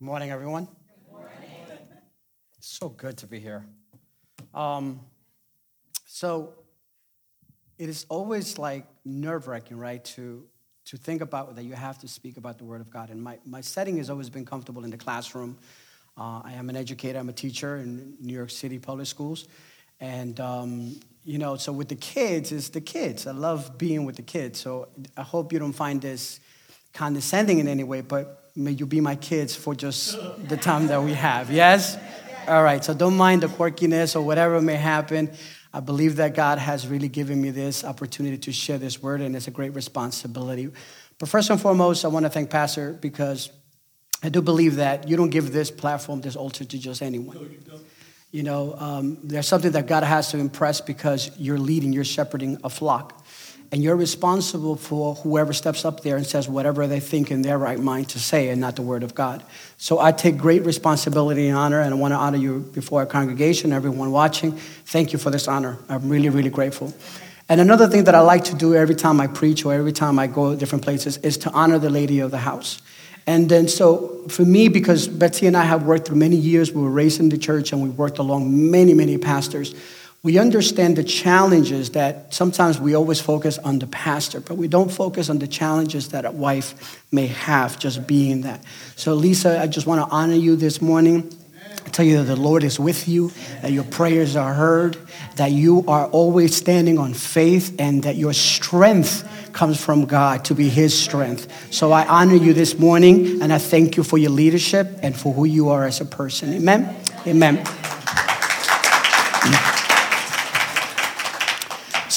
Good morning, everyone. Good morning. It's so good to be here. Um, so it is always like nerve wracking, right, to, to think about that you have to speak about the Word of God. And my, my setting has always been comfortable in the classroom. Uh, I am an educator, I'm a teacher in New York City public schools. And, um, you know, so with the kids, it's the kids. I love being with the kids. So I hope you don't find this condescending in any way, but may you be my kids for just the time that we have. Yes? All right, so don't mind the quirkiness or whatever may happen. I believe that God has really given me this opportunity to share this word, and it's a great responsibility. But first and foremost, I want to thank Pastor because I do believe that you don't give this platform, this altar to just anyone. No, you, you know, um, there's something that God has to impress because you're leading, you're shepherding a flock and you're responsible for whoever steps up there and says whatever they think in their right mind to say and not the word of God. So I take great responsibility and honor, and I want to honor you before our congregation, everyone watching. Thank you for this honor. I'm really, really grateful. And another thing that I like to do every time I preach or every time I go to different places is to honor the lady of the house. And then, so for me, because Betsy and I have worked through many years, we were raised in the church and we worked along many, many pastors we understand the challenges that sometimes we always focus on the pastor, but we don't focus on the challenges that a wife may have just being that. So, Lisa, I just want to honor you this morning. I tell you that the Lord is with you, that your prayers are heard, that you are always standing on faith, and that your strength comes from God to be His strength. So I honor you this morning, and I thank you for your leadership and for who you are as a person. Amen. Amen.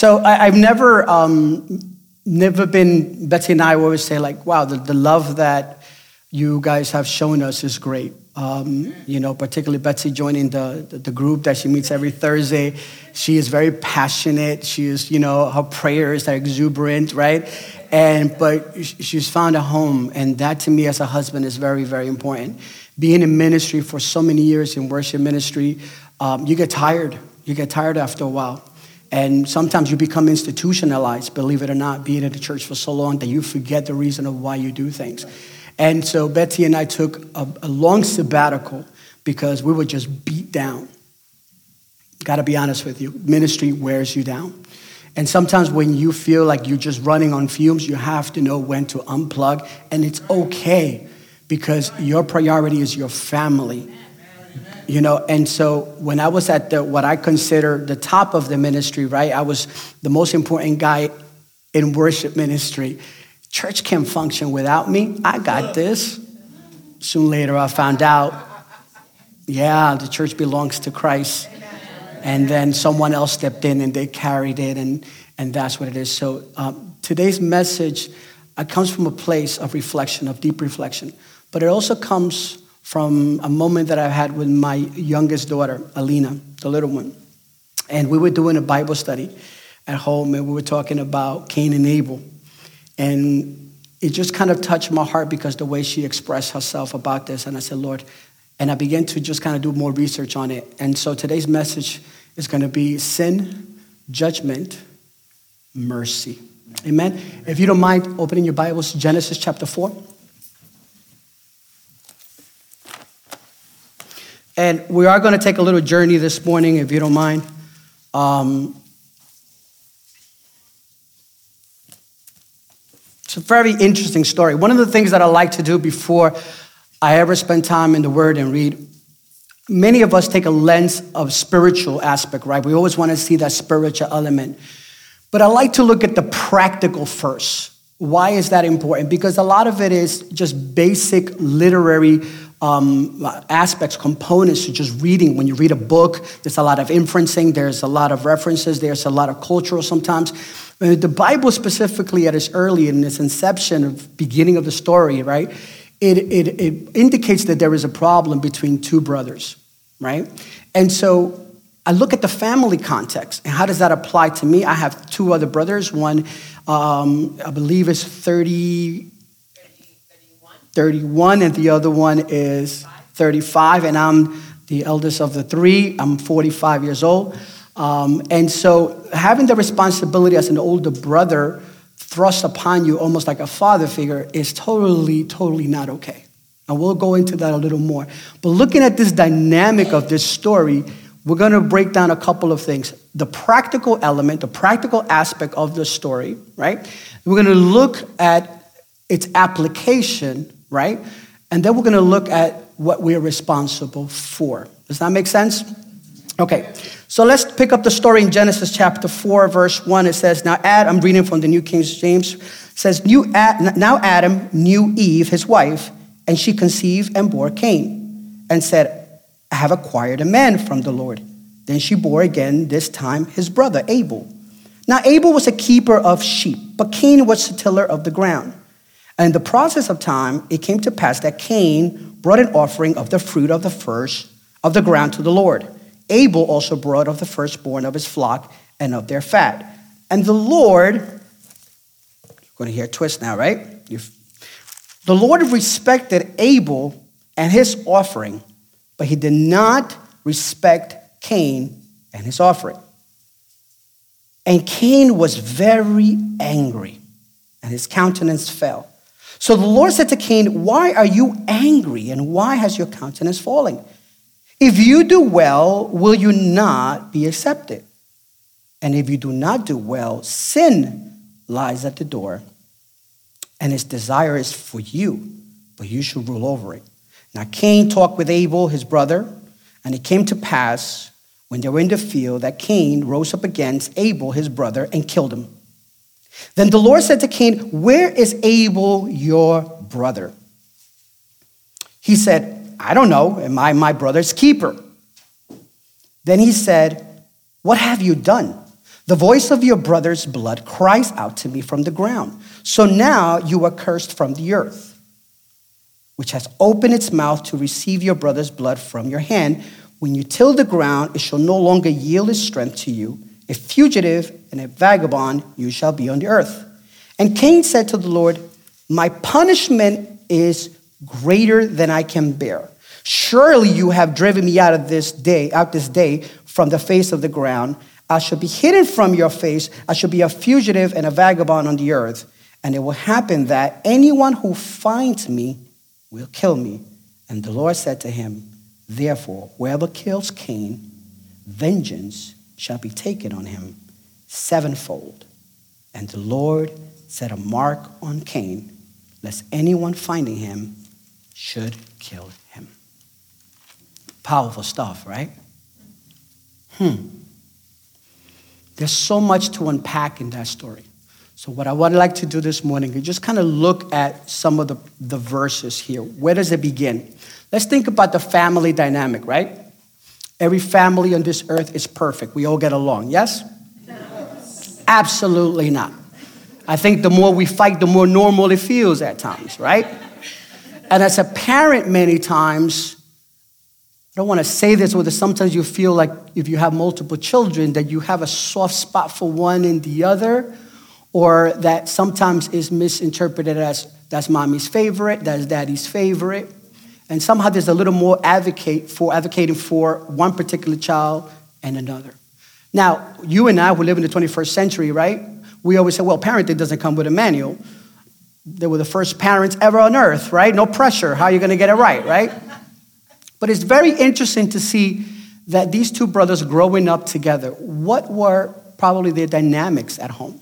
So I, have never, um, never been, Betsy and I always say, like, wow, the, the love that you guys have shown us is great. Um, you know, particularly Betsy joining the, the, the, group that she meets every Thursday. She is very passionate. She is, you know, her prayers are exuberant, right? And, but she's found a home. And that to me as a husband is very, very important. Being in ministry for so many years in worship ministry, um, you get tired. You get tired after a while. And sometimes you become institutionalized, believe it or not, being at the church for so long that you forget the reason of why you do things. And so Betsy and I took a, a long sabbatical because we were just beat down. Got to be honest with you, ministry wears you down. And sometimes when you feel like you're just running on fumes, you have to know when to unplug. And it's okay because your priority is your family you know and so when i was at the what i consider the top of the ministry right i was the most important guy in worship ministry. Church can't function without me. I got this. Soon later i found out yeah the church belongs to christ. And then someone else stepped in and they carried it and and that's what it is. So um, today's message uh, comes from a place of reflection of deep reflection. But it also comes from a moment that I had with my youngest daughter, Alina, the little one. And we were doing a Bible study at home, and we were talking about Cain and Abel. And it just kind of touched my heart because the way she expressed herself about this. And I said, Lord, and I began to just kind of do more research on it. And so today's message is going to be sin, judgment, mercy. Amen. If you don't mind opening your Bibles, Genesis chapter 4. And we are going to take a little journey this morning, if you don't mind. Um, it's a very interesting story. One of the things that I like to do before I ever spend time in the Word and read, many of us take a lens of spiritual aspect, right? We always want to see that spiritual element. But I like to look at the practical first. Why is that important? Because a lot of it is just basic literary um, aspects, components to just reading. When you read a book, there's a lot of inferencing, there's a lot of references, there's a lot of cultural sometimes. Uh, the Bible, specifically at its early, in its inception, of beginning of the story, right, it, it, it indicates that there is a problem between two brothers, right? And so I look at the family context and how does that apply to me? I have two other brothers. One, um, I believe, is 30, 31, and the other one is 35, and I'm the eldest of the three. I'm 45 years old. Um, and so having the responsibility as an older brother thrust upon you almost like a father figure is totally, totally not okay. And we'll go into that a little more. But looking at this dynamic of this story, we're going to break down a couple of things. The practical element, the practical aspect of the story, right? We're going to look at its application, right? And then we're going to look at what we're responsible for. Does that make sense? Okay, so let's pick up the story in Genesis chapter 4, verse 1. It says, Now Adam, I'm reading from the New King James, says, new Now Adam knew Eve, his wife, and she conceived and bore Cain, and said, I have acquired a man from the Lord. Then she bore again, this time his brother Abel. Now Abel was a keeper of sheep, but Cain was a tiller of the ground. And in the process of time, it came to pass that Cain brought an offering of the fruit of the first of the ground to the Lord. Abel also brought of the firstborn of his flock and of their fat. And the Lord, you're going to hear a twist now, right? You've, the Lord respected Abel and his offering, but he did not respect Cain and his offering. And Cain was very angry, and his countenance fell. So the Lord said to Cain, Why are you angry, and why has your countenance fallen? If you do well, will you not be accepted? And if you do not do well, sin lies at the door, and its desire is for you, but you should rule over it. Now Cain talked with Abel, his brother, and it came to pass when they were in the field that Cain rose up against Abel, his brother, and killed him. Then the Lord said to Cain, Where is Abel, your brother? He said, I don't know. Am I my brother's keeper? Then he said, What have you done? The voice of your brother's blood cries out to me from the ground. So now you are cursed from the earth, which has opened its mouth to receive your brother's blood from your hand. When you till the ground, it shall no longer yield its strength to you a fugitive and a vagabond you shall be on the earth. And Cain said to the Lord, My punishment is greater than I can bear. Surely you have driven me out of this day, out this day from the face of the ground. I shall be hidden from your face. I shall be a fugitive and a vagabond on the earth. And it will happen that anyone who finds me will kill me. And the Lord said to him, Therefore, whoever kills Cain, vengeance shall be taken on him sevenfold. And the Lord set a mark on Cain, lest anyone finding him should kill him. Powerful stuff, right? Hmm. There's so much to unpack in that story. So, what I would like to do this morning is just kind of look at some of the, the verses here. Where does it begin? Let's think about the family dynamic, right? Every family on this earth is perfect. We all get along, yes? Absolutely not. I think the more we fight, the more normal it feels at times, right? And as a parent, many times, I don't want to say this, but sometimes you feel like if you have multiple children, that you have a soft spot for one and the other, or that sometimes is misinterpreted as that's mommy's favorite, that's daddy's favorite. And somehow there's a little more advocate for advocating for one particular child and another. Now, you and I who live in the 21st century, right? We always say, well, parenting doesn't come with a manual. They were the first parents ever on earth, right? No pressure. How are you going to get it right, right? But it's very interesting to see that these two brothers growing up together, what were probably their dynamics at home?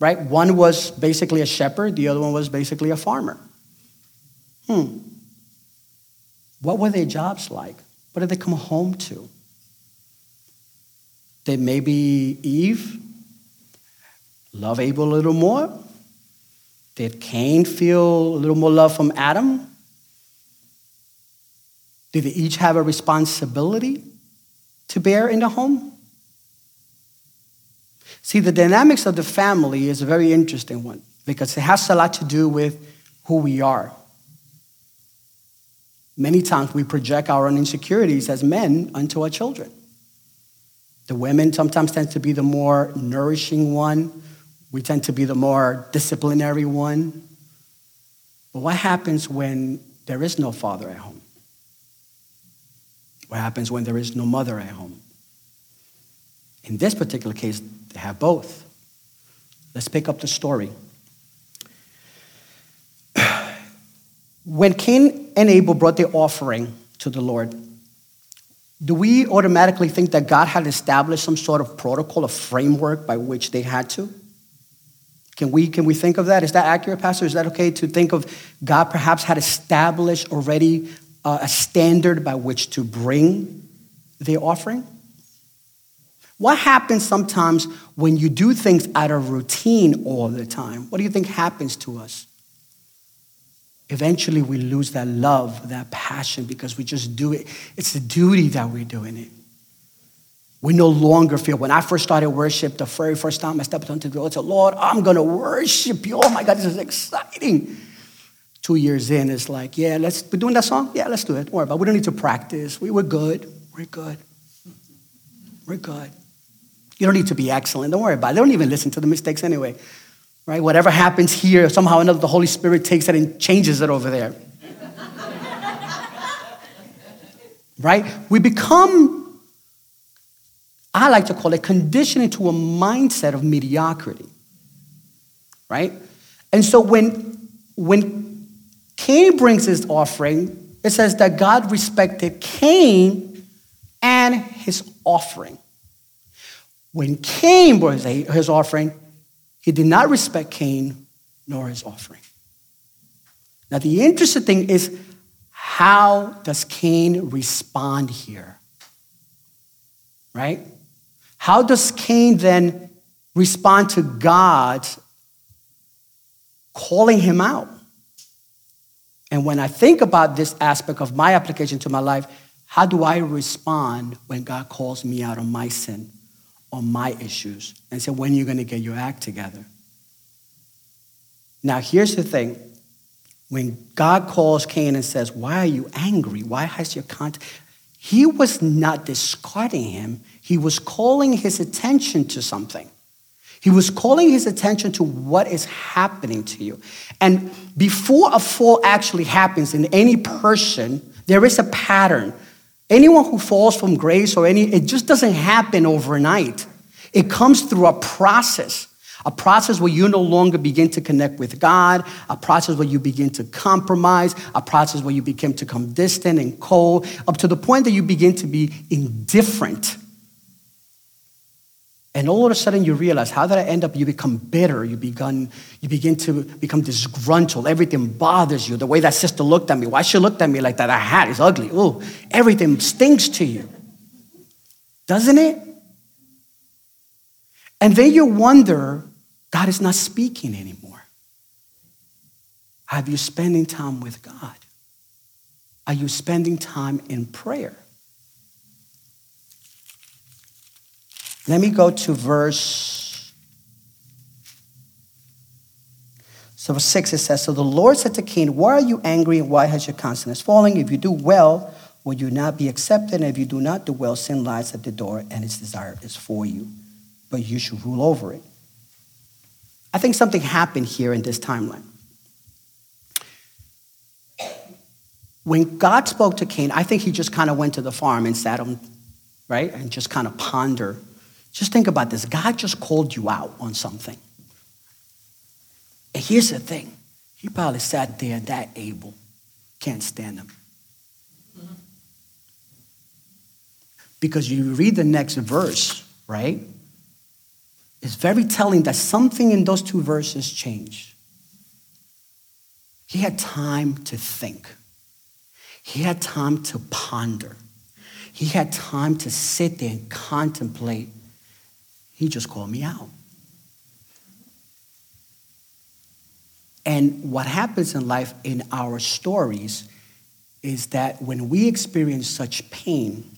Right? One was basically a shepherd, the other one was basically a farmer. Hmm. What were their jobs like? What did they come home to? Did maybe Eve love Abel a little more? Did Cain feel a little more love from Adam? Did they each have a responsibility to bear in the home? See, the dynamics of the family is a very interesting one because it has a lot to do with who we are. Many times we project our own insecurities as men onto our children. The women sometimes tend to be the more nourishing one. We tend to be the more disciplinary one. But what happens when there is no father at home? What happens when there is no mother at home? In this particular case, they have both. Let's pick up the story. When Cain and Abel brought their offering to the Lord, do we automatically think that God had established some sort of protocol, a framework by which they had to? Can we, can we think of that? Is that accurate, Pastor? Is that okay to think of God perhaps had established already uh, a standard by which to bring the offering? What happens sometimes when you do things out of routine all the time? What do you think happens to us? Eventually, we lose that love, that passion, because we just do it. It's the duty that we're doing it. We no longer feel. When I first started worship, the very first time I stepped onto the altar, Lord, I'm going to worship you. Oh my God, this is exciting. Two years in, it's like, yeah, let's, we're doing that song? Yeah, let's do it. Don't worry about it. We don't need to practice. We were good. We're good. We're good. You don't need to be excellent. Don't worry about it. They don't even listen to the mistakes anyway. Right? Whatever happens here, somehow another, the Holy Spirit takes it and changes it over there. right? We become, I like to call it conditioning to a mindset of mediocrity. Right? And so when, when Cain brings his offering, it says that God respected Cain and his offering. When Cain brought his offering, he did not respect Cain nor his offering. Now, the interesting thing is how does Cain respond here? Right? How does Cain then respond to God calling him out? And when I think about this aspect of my application to my life, how do I respond when God calls me out on my sin? On my issues and say, when are you going to get your act together? Now, here's the thing. When God calls Cain and says, Why are you angry? Why has your contact? He was not discarding him, he was calling his attention to something. He was calling his attention to what is happening to you. And before a fall actually happens in any person, there is a pattern. Anyone who falls from grace or any, it just doesn't happen overnight. It comes through a process, a process where you no longer begin to connect with God, a process where you begin to compromise, a process where you begin to come distant and cold, up to the point that you begin to be indifferent and all of a sudden you realize, how did I end up? You become bitter. You, begun, you begin to become disgruntled. Everything bothers you. The way that sister looked at me. Why she looked at me like that? That hat is ugly. Oh, everything stinks to you. Doesn't it? And then you wonder, God is not speaking anymore. Have you spending time with God? Are you spending time in prayer? Let me go to verse. So, verse 6 it says, So the Lord said to Cain, Why are you angry and why has your countenance falling? If you do well, will you not be accepted? And if you do not do well, sin lies at the door and its desire is for you, but you should rule over it. I think something happened here in this timeline. When God spoke to Cain, I think he just kind of went to the farm and sat him, right, and just kind of pondered just think about this God just called you out on something. And here's the thing he probably sat there that Abel, can't stand him. Because you read the next verse, right? It's very telling that something in those two verses changed. He had time to think. He had time to ponder. He had time to sit there and contemplate he just called me out. And what happens in life in our stories is that when we experience such pain,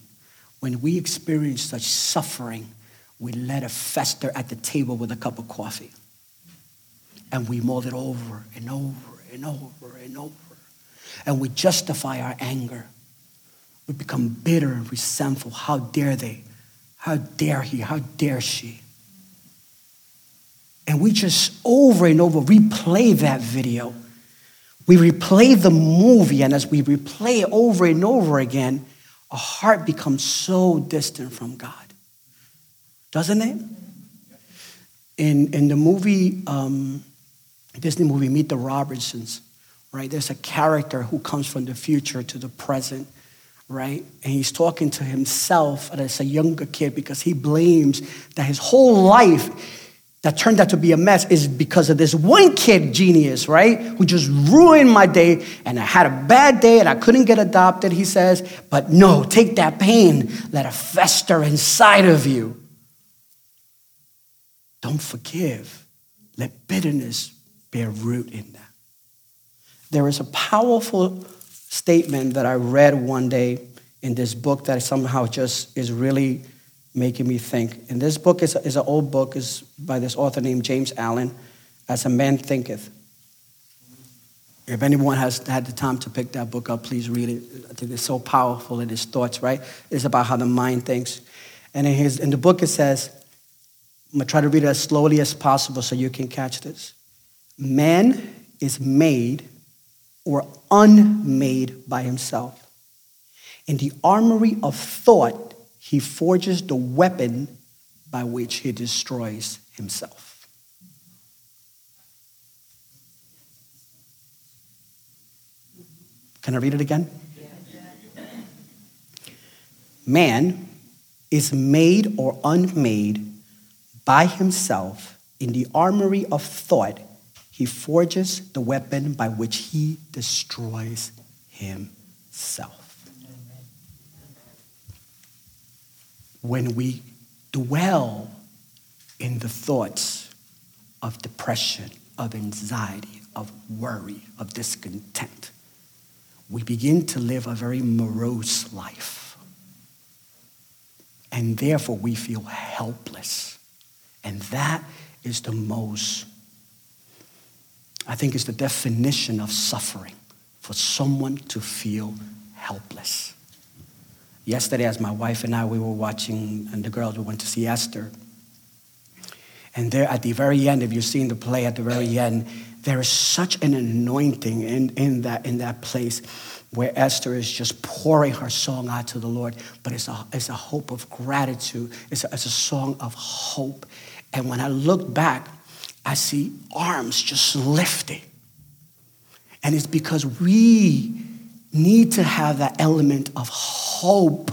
when we experience such suffering, we let it fester at the table with a cup of coffee. And we mull it over and over and over and over. And we justify our anger. We become bitter and resentful. How dare they? How dare he? How dare she? And we just over and over replay that video. We replay the movie, and as we replay it over and over again, our heart becomes so distant from God. Doesn't it? In, in the movie, um, Disney movie, Meet the Robinsons, right? There's a character who comes from the future to the present, right? And he's talking to himself as a younger kid because he blames that his whole life that turned out to be a mess is because of this one kid genius, right? Who just ruined my day and I had a bad day and I couldn't get adopted, he says. But no, take that pain, let it fester inside of you. Don't forgive. Let bitterness bear root in that. There is a powerful statement that I read one day in this book that somehow just is really making me think. And this book is, is an old book, is by this author named James Allen, As a Man Thinketh. If anyone has had the time to pick that book up, please read it. I think it's so powerful in his thoughts, right? It's about how the mind thinks. And in, his, in the book, it says, I'm going to try to read it as slowly as possible so you can catch this. Man is made or unmade by himself. In the armory of thought, he forges the weapon by which he destroys himself. Can I read it again? Man is made or unmade by himself in the armory of thought. He forges the weapon by which he destroys himself. when we dwell in the thoughts of depression, of anxiety, of worry, of discontent, we begin to live a very morose life. And therefore, we feel helpless. And that is the most, I think, is the definition of suffering for someone to feel helpless. Yesterday, as my wife and I, we were watching, and the girls, we went to see Esther. And there, at the very end, if you've seen the play at the very end, there is such an anointing in, in, that, in that place where Esther is just pouring her song out to the Lord. But it's a, it's a hope of gratitude, it's a, it's a song of hope. And when I look back, I see arms just lifted. And it's because we need to have that element of hope.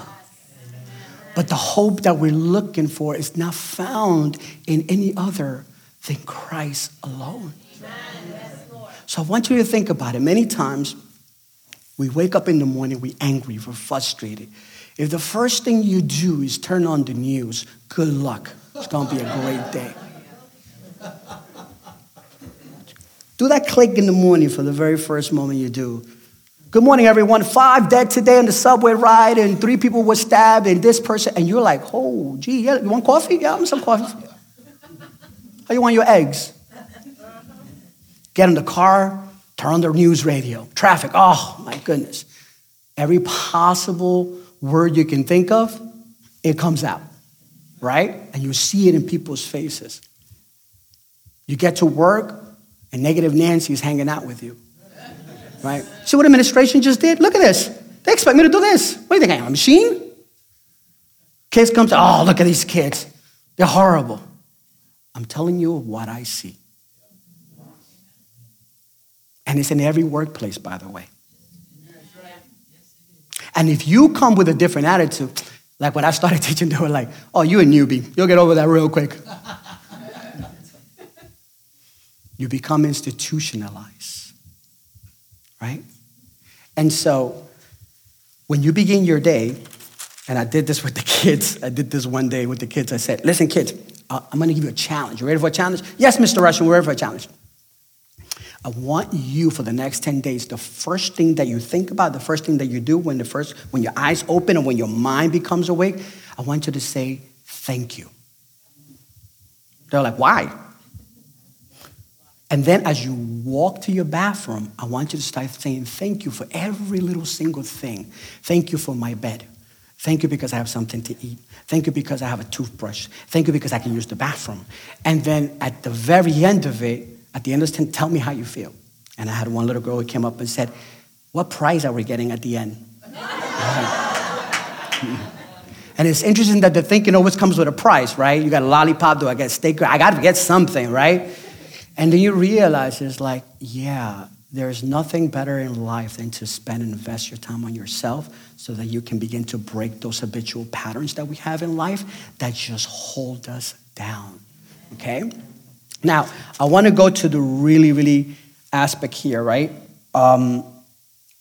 But the hope that we're looking for is not found in any other than Christ alone. So I want you to think about it. Many times we wake up in the morning, we're angry, we're frustrated. If the first thing you do is turn on the news, good luck. It's going to be a great day. Do that click in the morning for the very first moment you do. Good morning, everyone. Five dead today on the subway ride, and three people were stabbed, and this person, and you're like, oh, gee, yeah, you want coffee? Yeah, I'm some coffee. How you want your eggs? Get in the car, turn on the news radio. Traffic, oh my goodness. Every possible word you can think of, it comes out, right? And you see it in people's faces. You get to work, and negative Nancy is hanging out with you right? See what administration just did? Look at this. They expect me to do this. What do you think I am, a machine? Kids come to, oh, look at these kids. They're horrible. I'm telling you what I see. And it's in every workplace, by the way. And if you come with a different attitude, like when I started teaching, they were like, oh, you're a newbie. You'll get over that real quick. You become institutionalized right? And so when you begin your day, and I did this with the kids, I did this one day with the kids. I said, listen, kids, I'm gonna give you a challenge. You ready for a challenge? Yes, Mr. Russian, we're ready for a challenge. I want you for the next 10 days, the first thing that you think about, the first thing that you do when the first, when your eyes open and when your mind becomes awake, I want you to say, thank you. They're like, why? And then as you walk to your bathroom, I want you to start saying thank you for every little single thing. Thank you for my bed. Thank you because I have something to eat. Thank you because I have a toothbrush. Thank you because I can use the bathroom. And then at the very end of it, at the end of the 10, tell me how you feel. And I had one little girl who came up and said, What prize are we getting at the end? and it's interesting that the thinking always comes with a price, right? You got a lollipop, do I get steak? I got to get something, right? And then you realize it's like, yeah, There's nothing better in life than to spend and invest your time on yourself so that you can begin to break those habitual patterns that we have in life that just hold us down. Okay? Now, I want to go to the really, really aspect here, right? Um,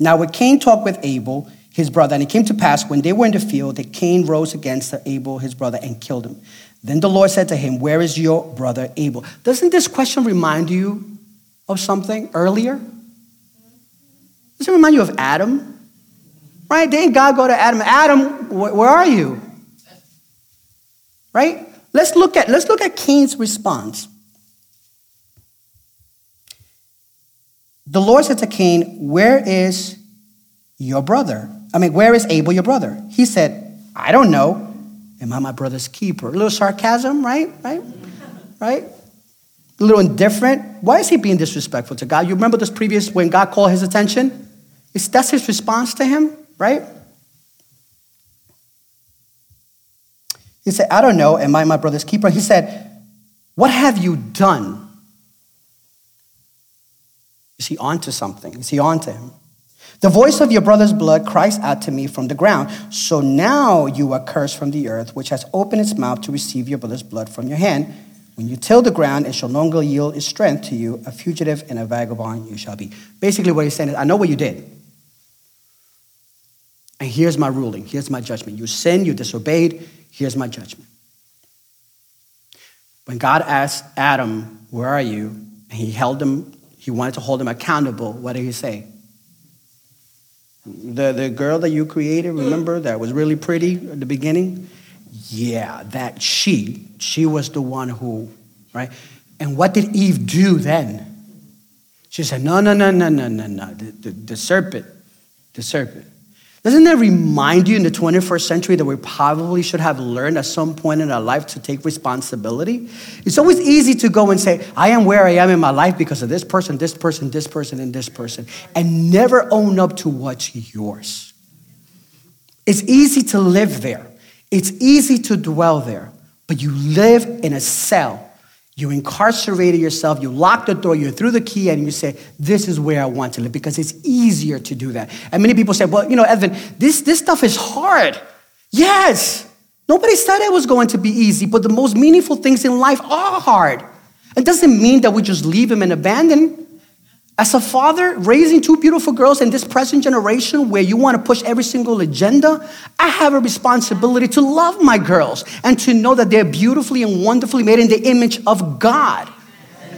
now, when Cain talked with Abel, his brother, and it came to pass when they were in the field that Cain rose against Abel, his brother, and killed him. Then the Lord said to him, Where is your brother Abel? Doesn't this question remind you of something earlier? Does it remind you of Adam? Right? Didn't God go to Adam? Adam, where are you? Right? Let's look at let's look at Cain's response. The Lord said to Cain, Where is your brother? I mean, where is Abel, your brother? He said, I don't know. Am I my brother's keeper? A little sarcasm, right? Right? Right? A little indifferent. Why is he being disrespectful to God? You remember this previous when God called his attention? It's, that's his response to him, right? He said, I don't know. Am I my brother's keeper? He said, What have you done? Is he onto something? Is he onto him? The voice of your brother's blood cries out to me from the ground. So now you are cursed from the earth, which has opened its mouth to receive your brother's blood from your hand. When you till the ground, it shall no longer yield its strength to you. A fugitive and a vagabond you shall be. Basically, what he's saying is, I know what you did. And here's my ruling. Here's my judgment. You sinned, you disobeyed. Here's my judgment. When God asked Adam, Where are you? And he held him, he wanted to hold him accountable. What did he say? The, the girl that you created, remember, that was really pretty at the beginning? Yeah, that she, she was the one who, right? And what did Eve do then? She said, No, no, no, no, no, no, no. The, the, the serpent, the serpent. Doesn't that remind you in the 21st century that we probably should have learned at some point in our life to take responsibility? It's always easy to go and say, I am where I am in my life because of this person, this person, this person, and this person, and never own up to what's yours. It's easy to live there, it's easy to dwell there, but you live in a cell you incarcerated yourself, you lock the door, you threw the key, and you say, This is where I want to live because it's easier to do that. And many people say, Well, you know, Evan, this, this stuff is hard. Yes, nobody said it was going to be easy, but the most meaningful things in life are hard. It doesn't mean that we just leave them and abandon. As a father raising two beautiful girls in this present generation where you want to push every single agenda, I have a responsibility to love my girls and to know that they're beautifully and wonderfully made in the image of God.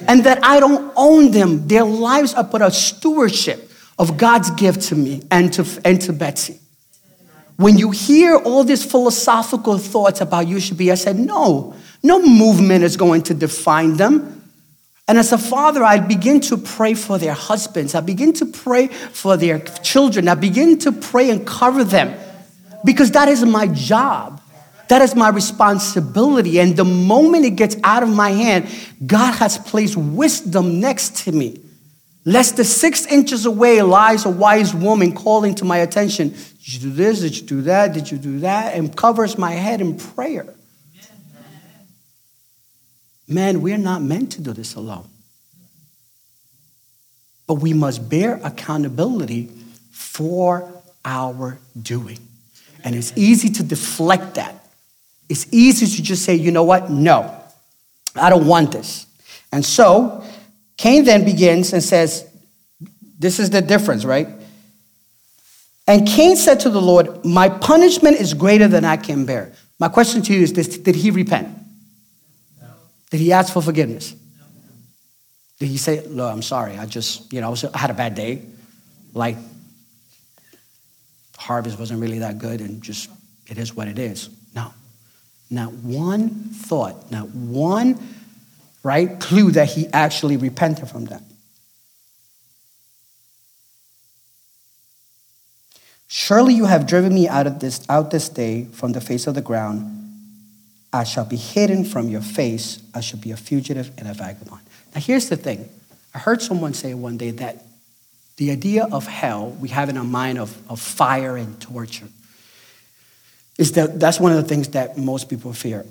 And that I don't own them. Their lives are but a stewardship of God's gift to me and to, and to Betsy. When you hear all these philosophical thoughts about you should be, I said, no, no movement is going to define them. And as a father, I begin to pray for their husbands. I begin to pray for their children. I begin to pray and cover them because that is my job. That is my responsibility. And the moment it gets out of my hand, God has placed wisdom next to me. Less than six inches away lies a wise woman calling to my attention. Did you do this? Did you do that? Did you do that? And covers my head in prayer. Man, we're not meant to do this alone. But we must bear accountability for our doing. And it's easy to deflect that. It's easy to just say, you know what? No, I don't want this. And so Cain then begins and says, This is the difference, right? And Cain said to the Lord, My punishment is greater than I can bear. My question to you is this Did he repent? Did he ask for forgiveness? Did he say, Look, I'm sorry, I just, you know, I had a bad day. Like, harvest wasn't really that good and just, it is what it is. No. Not one thought, not one, right, clue that he actually repented from that. Surely you have driven me out of this out this day from the face of the ground I shall be hidden from your face. I shall be a fugitive and a vagabond. Now, here's the thing. I heard someone say one day that the idea of hell we have in our mind of, of fire and torture is that that's one of the things that most people fear.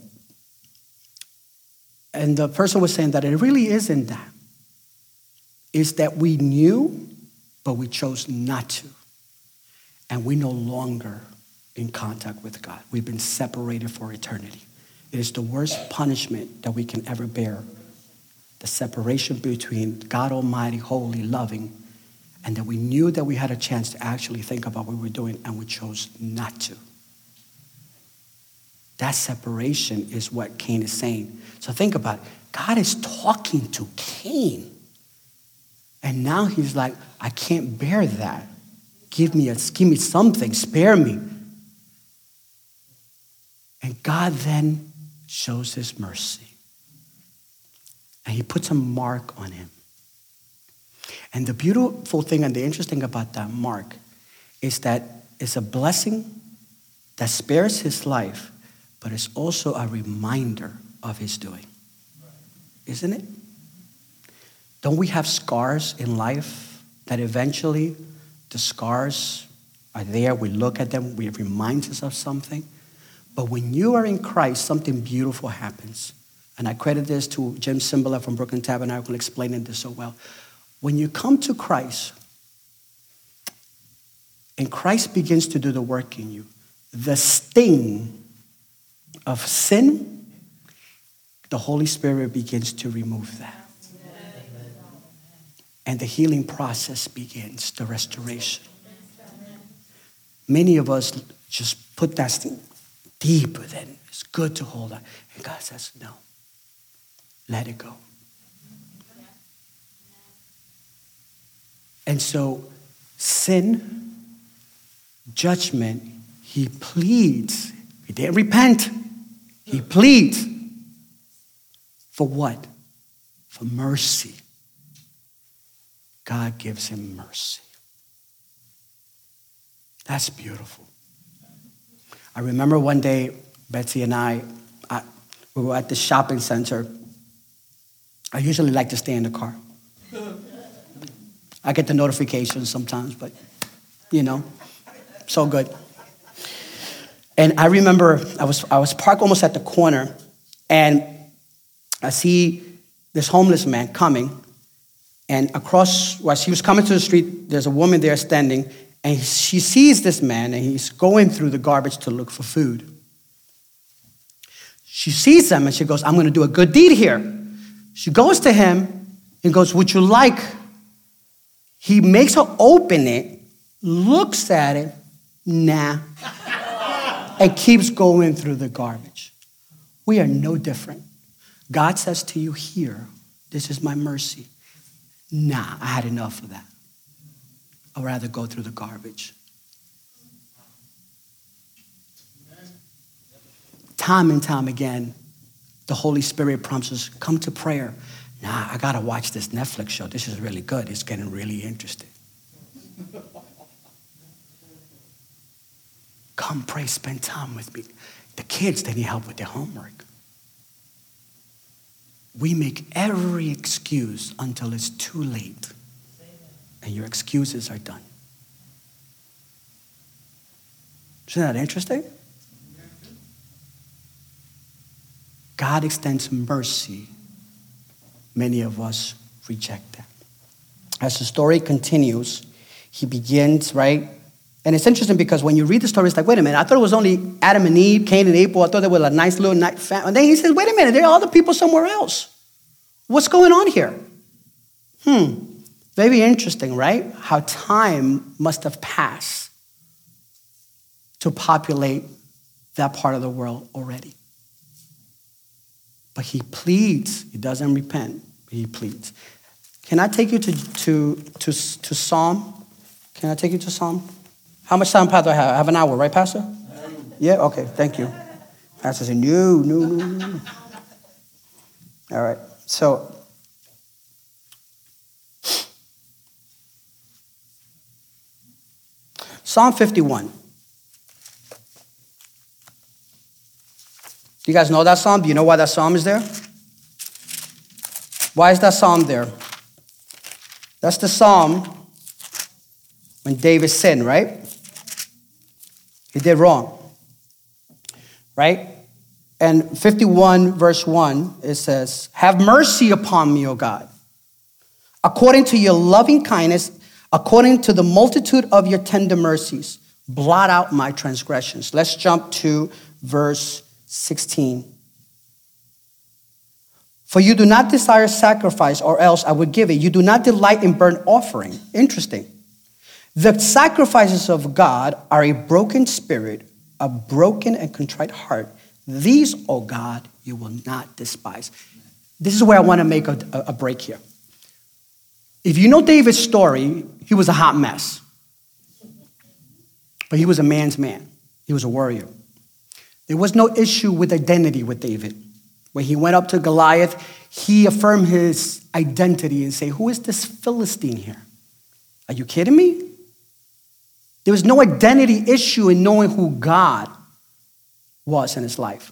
And the person was saying that it really isn't that. is that we knew, but we chose not to. And we no longer in contact with God. We've been separated for eternity. It is the worst punishment that we can ever bear. The separation between God Almighty, holy, loving, and that we knew that we had a chance to actually think about what we were doing and we chose not to. That separation is what Cain is saying. So think about it. God is talking to Cain. And now he's like, I can't bear that. Give me, a, give me something, spare me. And God then shows his mercy. And he puts a mark on him. And the beautiful thing and the interesting about that mark is that it's a blessing that spares his life, but it's also a reminder of his doing. Isn't it? Don't we have scars in life that eventually the scars are there? We look at them, we reminds us of something. But when you are in Christ, something beautiful happens. And I credit this to Jim Cymbala from Brooklyn Tabernacle explaining this so well. When you come to Christ, and Christ begins to do the work in you, the sting of sin, the Holy Spirit begins to remove that. And the healing process begins, the restoration. Many of us just put that sting deeper than it's good to hold on. And God says, no, let it go. And so, sin, judgment, he pleads. He didn't repent. He pleads for what? For mercy. God gives him mercy. That's beautiful. I remember one day, Betsy and I, I, we were at the shopping center. I usually like to stay in the car. I get the notifications sometimes, but you know, so good. And I remember I was, I was parked almost at the corner, and I see this homeless man coming, and across, while he was coming to the street, there's a woman there standing, and she sees this man and he's going through the garbage to look for food. She sees him and she goes, I'm going to do a good deed here. She goes to him and goes, Would you like? He makes her open it, looks at it, nah, and keeps going through the garbage. We are no different. God says to you here, This is my mercy. Nah, I had enough of that. I'd rather go through the garbage. Time and time again, the Holy Spirit prompts us come to prayer. Nah, I gotta watch this Netflix show. This is really good. It's getting really interesting. Come pray, spend time with me. The kids, they need help with their homework. We make every excuse until it's too late and your excuses are done. Isn't that interesting? God extends mercy. Many of us reject that. As the story continues, he begins, right? And it's interesting because when you read the story, it's like, wait a minute, I thought it was only Adam and Eve, Cain and Abel. I thought they were a nice little night family. And then he says, wait a minute, there are other people somewhere else. What's going on here? Hmm. Very interesting, right? How time must have passed to populate that part of the world already. But he pleads, he doesn't repent, he pleads. Can I take you to, to, to, to Psalm? Can I take you to Psalm? How much time, Pastor, I have? I have an hour, right, Pastor? Yeah, okay, thank you. Pastor said, no, no, no, no. All right, so Psalm 51. Do you guys know that psalm? Do you know why that psalm is there? Why is that psalm there? That's the psalm when David sinned, right? He did wrong, right? And 51, verse 1, it says, Have mercy upon me, O God, according to your loving kindness, according to the multitude of your tender mercies, blot out my transgressions. Let's jump to verse 16. For you do not desire sacrifice, or else I would give it. You do not delight in burnt offering. Interesting. The sacrifices of God are a broken spirit, a broken and contrite heart. These, O oh God, you will not despise. This is where I want to make a, a break here. If you know David's story, he was a hot mess. But he was a man's man, he was a warrior. There was no issue with identity with David. When he went up to Goliath, he affirmed his identity and say, "Who is this Philistine here? Are you kidding me?" There was no identity issue in knowing who God was in his life.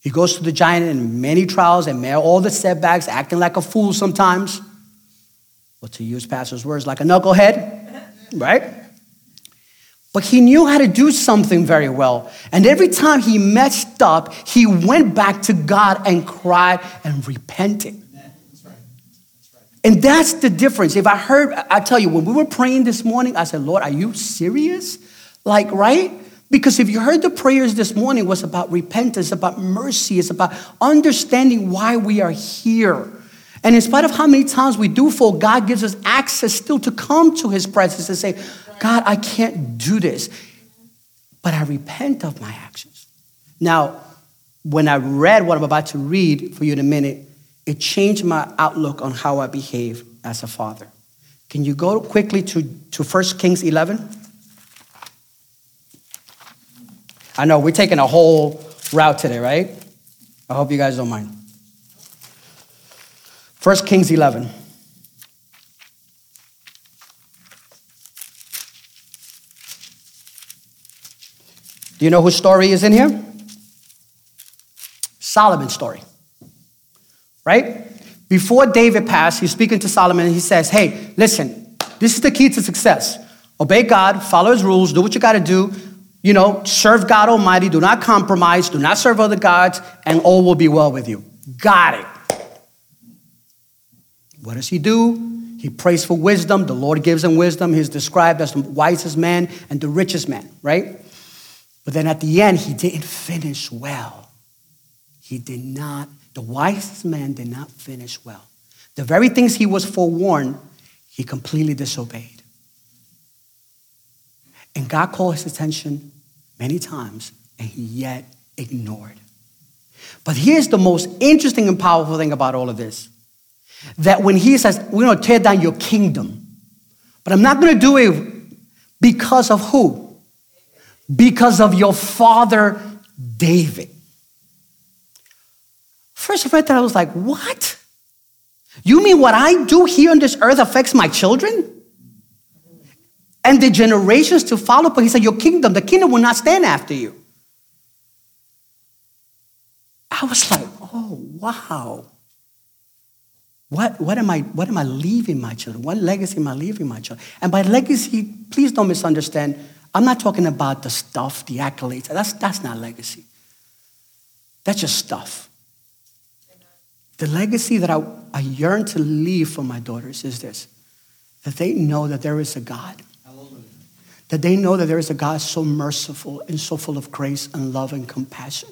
He goes to the giant in many trials and all the setbacks, acting like a fool sometimes. To use Pastor's words, like a knucklehead, right? But he knew how to do something very well. And every time he messed up, he went back to God and cried and repented. And that's the difference. If I heard, I tell you, when we were praying this morning, I said, Lord, are you serious? Like, right? Because if you heard the prayers this morning was about repentance, about mercy, it's about understanding why we are here. And in spite of how many times we do fall, God gives us access still to come to his presence and say, God, I can't do this. But I repent of my actions. Now, when I read what I'm about to read for you in a minute, it changed my outlook on how I behave as a father. Can you go quickly to, to 1 Kings 11? I know we're taking a whole route today, right? I hope you guys don't mind. 1 Kings 11. Do you know whose story is in here? Solomon's story right? Before David passed, he's speaking to Solomon and he says, Hey, listen, this is the key to success. Obey God, follow his rules, do what you got to do. You know, serve God Almighty, do not compromise, do not serve other gods, and all will be well with you. Got it. What does he do? He prays for wisdom. The Lord gives him wisdom. He's described as the wisest man and the richest man, right? But then at the end, he didn't finish well. He did not the wisest man did not finish well. The very things he was forewarned, he completely disobeyed. And God called his attention many times, and he yet ignored. But here's the most interesting and powerful thing about all of this that when he says, We're going to tear down your kingdom, but I'm not going to do it because of who? Because of your father David. First I read that, I was like, what? You mean what I do here on this earth affects my children? And the generations to follow, but he said, Your kingdom, the kingdom will not stand after you. I was like, oh wow. What, what, am I, what am I leaving my children? What legacy am I leaving my children? And by legacy, please don't misunderstand. I'm not talking about the stuff, the accolades. That's, that's not legacy. That's just stuff. The legacy that I, I yearn to leave for my daughters is this that they know that there is a God. That they know that there is a God so merciful and so full of grace and love and compassion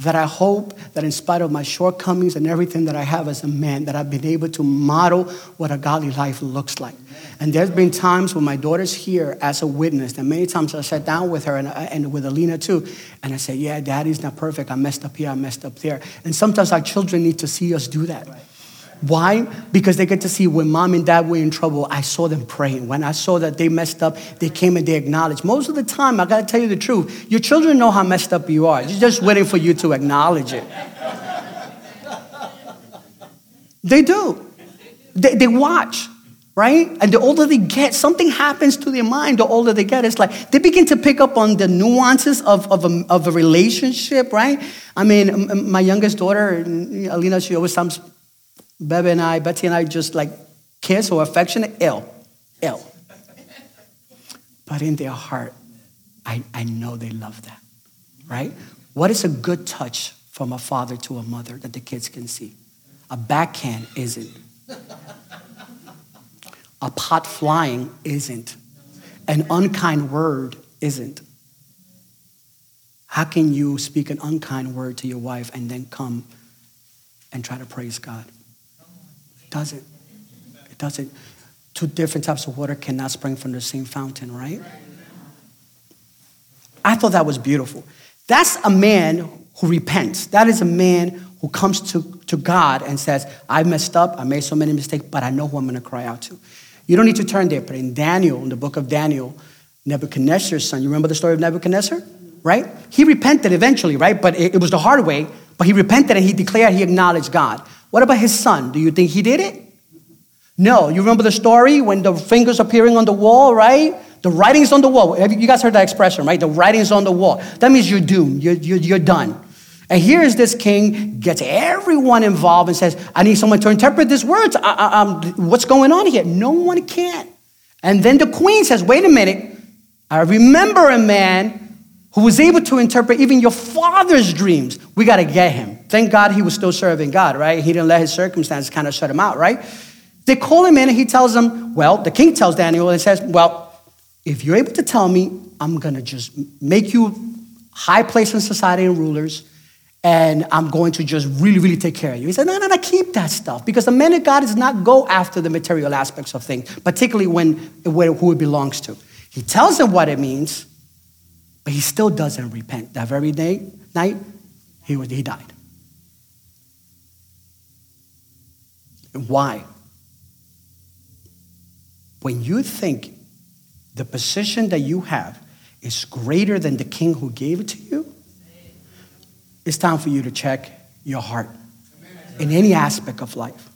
that I hope that in spite of my shortcomings and everything that I have as a man, that I've been able to model what a godly life looks like. And there's been times when my daughter's here as a witness, and many times I sat down with her and, and with Alina too, and I say, yeah, daddy's not perfect. I messed up here, I messed up there. And sometimes our children need to see us do that. Why? Because they get to see when mom and dad were in trouble, I saw them praying. When I saw that they messed up, they came and they acknowledged. Most of the time, I gotta tell you the truth, your children know how messed up you are. They're just waiting for you to acknowledge it. they do. They, they watch, right? And the older they get, something happens to their mind. The older they get, it's like they begin to pick up on the nuances of, of, a, of a relationship, right? I mean, my youngest daughter, Alina, she always comes Bebe and I, Betty and I just like kiss or affectionate, ill, ill. But in their heart, I, I know they love that, right? What is a good touch from a father to a mother that the kids can see? A backhand isn't. A pot flying isn't. An unkind word isn't. How can you speak an unkind word to your wife and then come and try to praise God? Doesn't. It doesn't. Two different types of water cannot spring from the same fountain, right? I thought that was beautiful. That's a man who repents. That is a man who comes to, to God and says, I messed up, I made so many mistakes, but I know who I'm going to cry out to. You don't need to turn there, but in Daniel, in the book of Daniel, Nebuchadnezzar's son, you remember the story of Nebuchadnezzar? Right? He repented eventually, right? But it, it was the hard way, but he repented and he declared he acknowledged God. What about his son? Do you think he did it? No. You remember the story when the fingers appearing on the wall, right? The writing's on the wall. You guys heard that expression, right? The writing's on the wall. That means you're doomed. You're, you're, you're done. And here's this king gets everyone involved and says, I need someone to interpret these words. I, I, um, what's going on here? No one can. And then the queen says, wait a minute. I remember a man who was able to interpret even your father's dreams. We got to get him. Thank God he was still serving God, right? He didn't let his circumstances kind of shut him out, right? They call him in and he tells them, well, the king tells Daniel and says, well, if you're able to tell me, I'm going to just make you high place in society and rulers, and I'm going to just really, really take care of you. He said, no, no, no, keep that stuff. Because the man of God does not go after the material aspects of things, particularly when, where, who it belongs to. He tells them what it means, but he still doesn't repent. That very day, night, he, he died. Why? When you think the position that you have is greater than the king who gave it to you, it's time for you to check your heart in any aspect of life.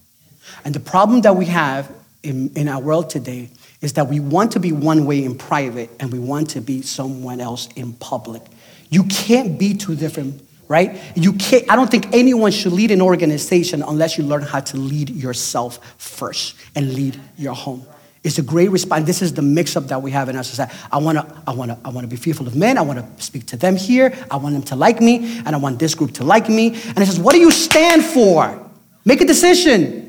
And the problem that we have in, in our world today is that we want to be one way in private and we want to be someone else in public. You can't be two different, right? You can't, I don't think anyone should lead an organization unless you learn how to lead yourself first and lead your home. It's a great response. This is the mix-up that we have in our society. I want to, I want to, I want to be fearful of men. I want to speak to them here. I want them to like me, and I want this group to like me. And it says, "What do you stand for? Make a decision."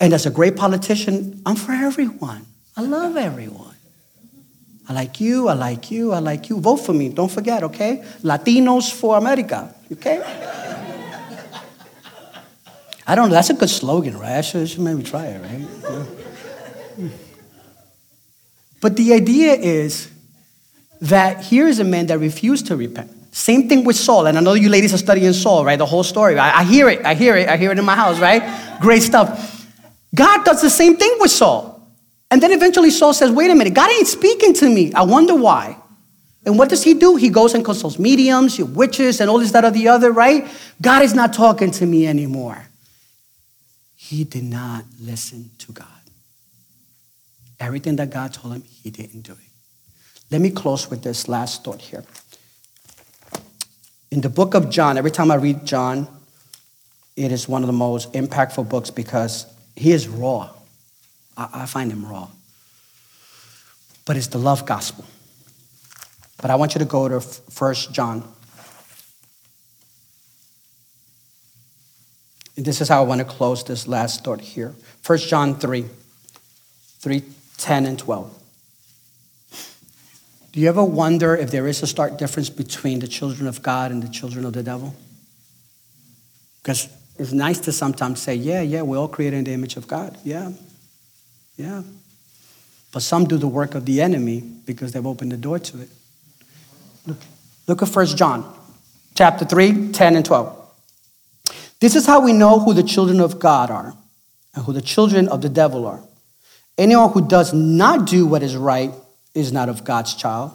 And as a great politician, I'm for everyone. I love everyone. I like you. I like you. I like you. Vote for me. Don't forget, okay? Latinos for America. Okay. I don't know. That's a good slogan, right? I should, should maybe try it, right? But the idea is that here is a man that refused to repent. Same thing with Saul. And I know you ladies are studying Saul, right? The whole story. I, I hear it. I hear it. I hear it in my house, right? Great stuff. God does the same thing with Saul. And then eventually Saul says, wait a minute, God ain't speaking to me. I wonder why. And what does he do? He goes and consults mediums, witches, and all this, that, or the other, right? God is not talking to me anymore he did not listen to God. Everything that God told him, he didn't do it. Let me close with this last thought here. In the book of John, every time I read John, it is one of the most impactful books because he is raw. I, I find him raw. But it's the love gospel. But I want you to go to First John this is how I want to close this last thought here. 1 John 3, 3, 10 and 12. Do you ever wonder if there is a stark difference between the children of God and the children of the devil? Because it's nice to sometimes say, yeah, yeah, we're all created in the image of God. Yeah, yeah. But some do the work of the enemy because they've opened the door to it. Look, look at 1 John chapter 3, 10 and 12. This is how we know who the children of God are and who the children of the devil are. Anyone who does not do what is right is not of God's child,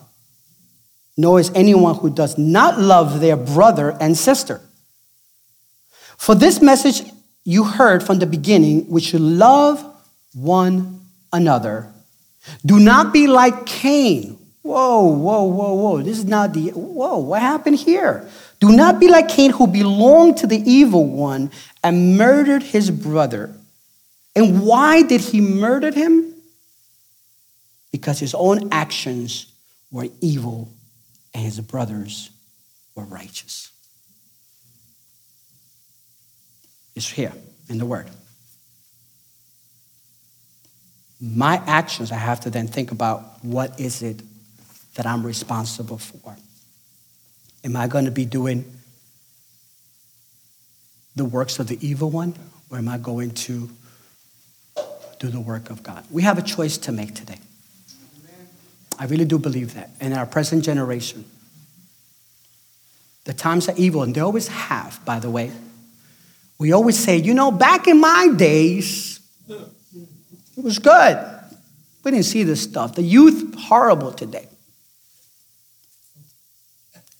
nor is anyone who does not love their brother and sister. For this message you heard from the beginning, we should love one another. Do not be like Cain. Whoa, whoa, whoa, whoa. This is not the, whoa, what happened here? Do not be like Cain, who belonged to the evil one and murdered his brother. And why did he murder him? Because his own actions were evil and his brothers were righteous. It's here in the word. my actions, I have to then think about what is it that I'm responsible for? Am I going to be doing the works of the evil one, or am I going to do the work of God? We have a choice to make today. I really do believe that. In our present generation, the times are evil, and they always have, by the way. We always say, you know, back in my days, it was good. We didn't see this stuff. The youth, horrible today.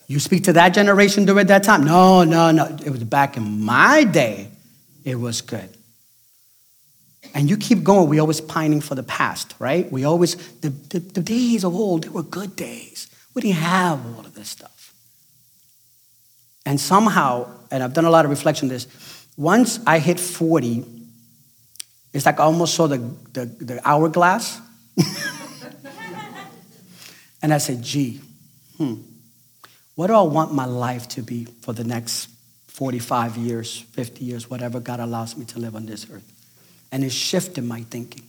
You speak to that generation during that time? No, no, no. It was back in my day, it was good. And you keep going, we always pining for the past, right? We always, the, the, the days of old, they were good days. We didn't have all of this stuff. And somehow, and I've done a lot of reflection on this, once I hit 40, it's like I almost saw the, the, the hourglass. and I said, gee, hmm, what do I want my life to be for the next 45 years, 50 years, whatever God allows me to live on this earth? And it shifted my thinking.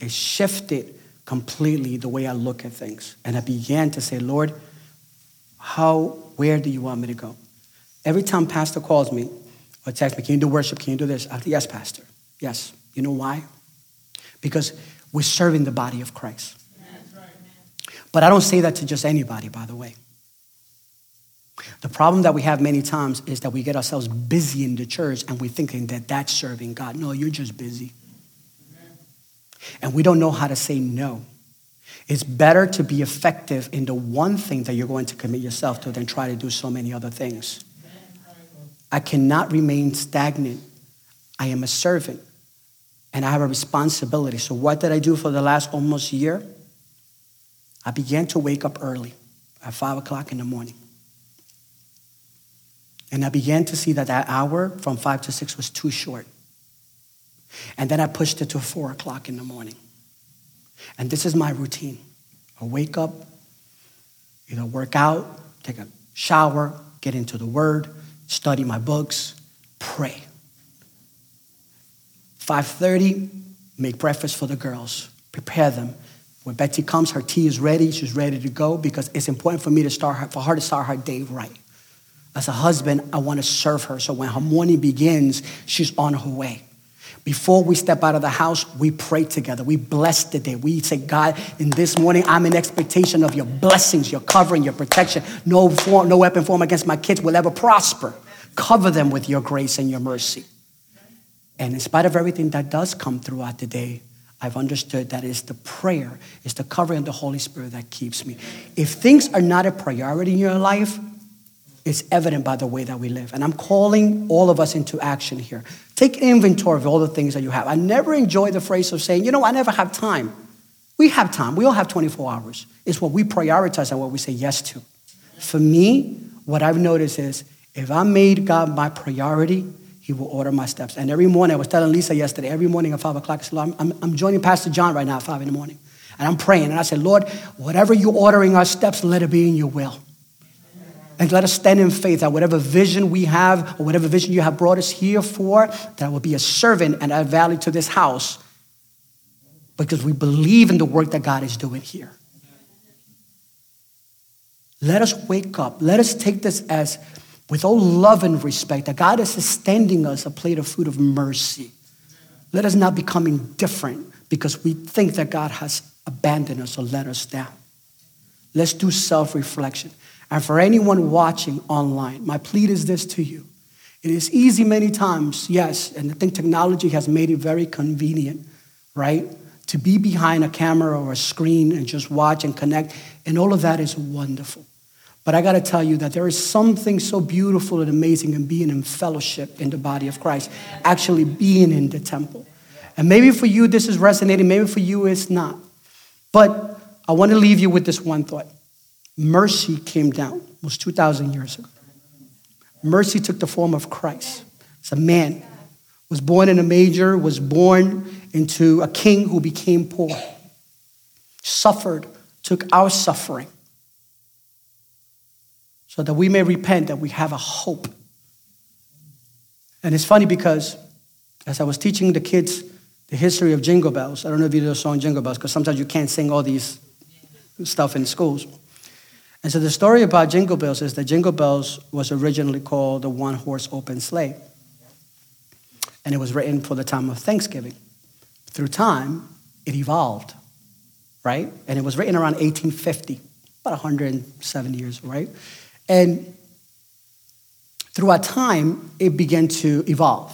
It shifted completely the way I look at things. And I began to say, Lord, how, where do you want me to go? Every time Pastor calls me or texts me, can you do worship? Can you do this? I say, yes, Pastor. Yes. You know why? Because we're serving the body of Christ. But I don't say that to just anybody, by the way. The problem that we have many times is that we get ourselves busy in the church and we're thinking that that's serving God. No, you're just busy. And we don't know how to say no. It's better to be effective in the one thing that you're going to commit yourself to than try to do so many other things. I cannot remain stagnant. I am a servant and I have a responsibility. So, what did I do for the last almost year? I began to wake up early at five o'clock in the morning. And I began to see that that hour from five to six was too short. And then I pushed it to four o'clock in the morning. And this is my routine. I wake up, either work out, take a shower, get into the word, study my books, pray. 5.30, make breakfast for the girls, prepare them. When Betsy comes, her tea is ready, she's ready to go because it's important for me to start her, for her to start her day right. As a husband, I want to serve her. So when her morning begins, she's on her way. Before we step out of the house, we pray together. We bless the day. We say, God, in this morning, I'm in expectation of your blessings, your covering, your protection. No, form, no weapon formed against my kids will ever prosper. Cover them with your grace and your mercy. And in spite of everything that does come throughout the day, I've understood that it's the prayer, it's the covering of the Holy Spirit that keeps me. If things are not a priority in your life, it's evident by the way that we live. And I'm calling all of us into action here. Take inventory of all the things that you have. I never enjoy the phrase of saying, you know, I never have time. We have time. We all have 24 hours. It's what we prioritize and what we say yes to. For me, what I've noticed is if I made God my priority, he will order my steps. And every morning, I was telling Lisa yesterday, every morning at 5 o'clock, I said, I'm, I'm joining Pastor John right now at 5 in the morning. And I'm praying. And I said, Lord, whatever you're ordering our steps, let it be in your will. And let us stand in faith that whatever vision we have or whatever vision you have brought us here for, that I will be a servant and add value to this house because we believe in the work that God is doing here. Let us wake up. Let us take this as with all love and respect, that God is extending us a plate of food of mercy. Let us not become indifferent because we think that God has abandoned us or let us down. Let's do self reflection. And for anyone watching online, my plea is this to you. It is easy many times, yes, and I think technology has made it very convenient, right? To be behind a camera or a screen and just watch and connect, and all of that is wonderful. But I got to tell you that there is something so beautiful and amazing in being in fellowship in the body of Christ, actually being in the temple. And maybe for you this is resonating, maybe for you it's not. But I want to leave you with this one thought. Mercy came down, was 2,000 years ago. Mercy took the form of Christ. It's a man, was born in a major, was born into a king who became poor, suffered, took our suffering so that we may repent, that we have a hope. And it's funny because as I was teaching the kids the history of Jingle Bells. I don't know if you know the song Jingle Bells, because sometimes you can't sing all these stuff in schools. And so the story about Jingle Bells is that Jingle Bells was originally called the One Horse Open Sleigh. And it was written for the time of Thanksgiving. Through time, it evolved, right? And it was written around 1850, about 107 years, right? And throughout time, it began to evolve.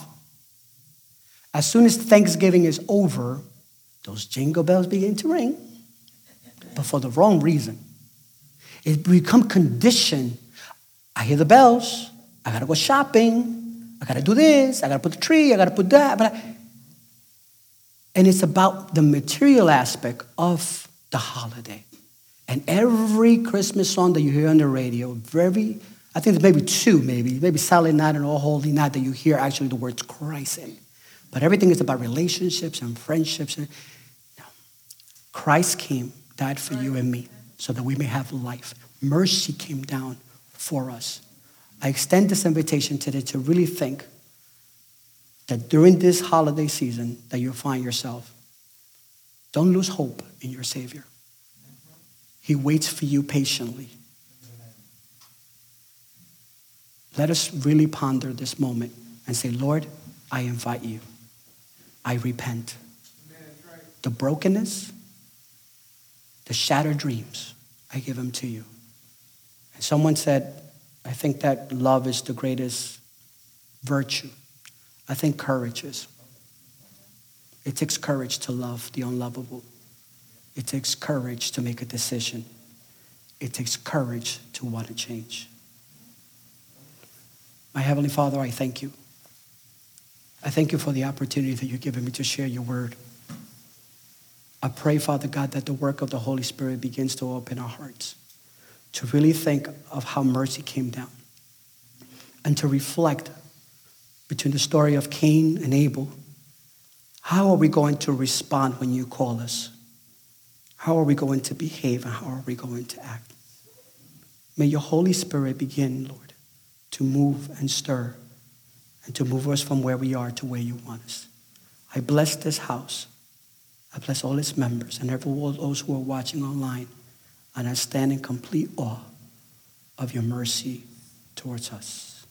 As soon as Thanksgiving is over, those jingle bells begin to ring, but for the wrong reason. It become conditioned. I hear the bells. I gotta go shopping. I gotta do this. I gotta put the tree. I gotta put that. But I... and it's about the material aspect of the holiday. And every Christmas song that you hear on the radio, very, I think there's maybe two, maybe, maybe Silent Night and O Holy Night that you hear actually the words Christ in. But everything is about relationships and friendships. And, no. Christ came, died for you and me, so that we may have life. Mercy came down for us. I extend this invitation today to really think that during this holiday season that you'll find yourself, don't lose hope in your Savior. He waits for you patiently. Let us really ponder this moment and say, Lord, I invite you. I repent. The brokenness, the shattered dreams, I give them to you. And someone said, I think that love is the greatest virtue. I think courage is. It takes courage to love the unlovable. It takes courage to make a decision. It takes courage to want to change. My Heavenly Father, I thank you. I thank you for the opportunity that you've given me to share your word. I pray, Father God, that the work of the Holy Spirit begins to open our hearts to really think of how mercy came down and to reflect between the story of Cain and Abel. How are we going to respond when you call us? How are we going to behave and how are we going to act? May your Holy Spirit begin, Lord, to move and stir and to move us from where we are to where you want us. I bless this house. I bless all its members and every all those who are watching online. And I stand in complete awe of your mercy towards us.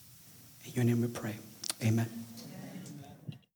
In your name we pray. Amen.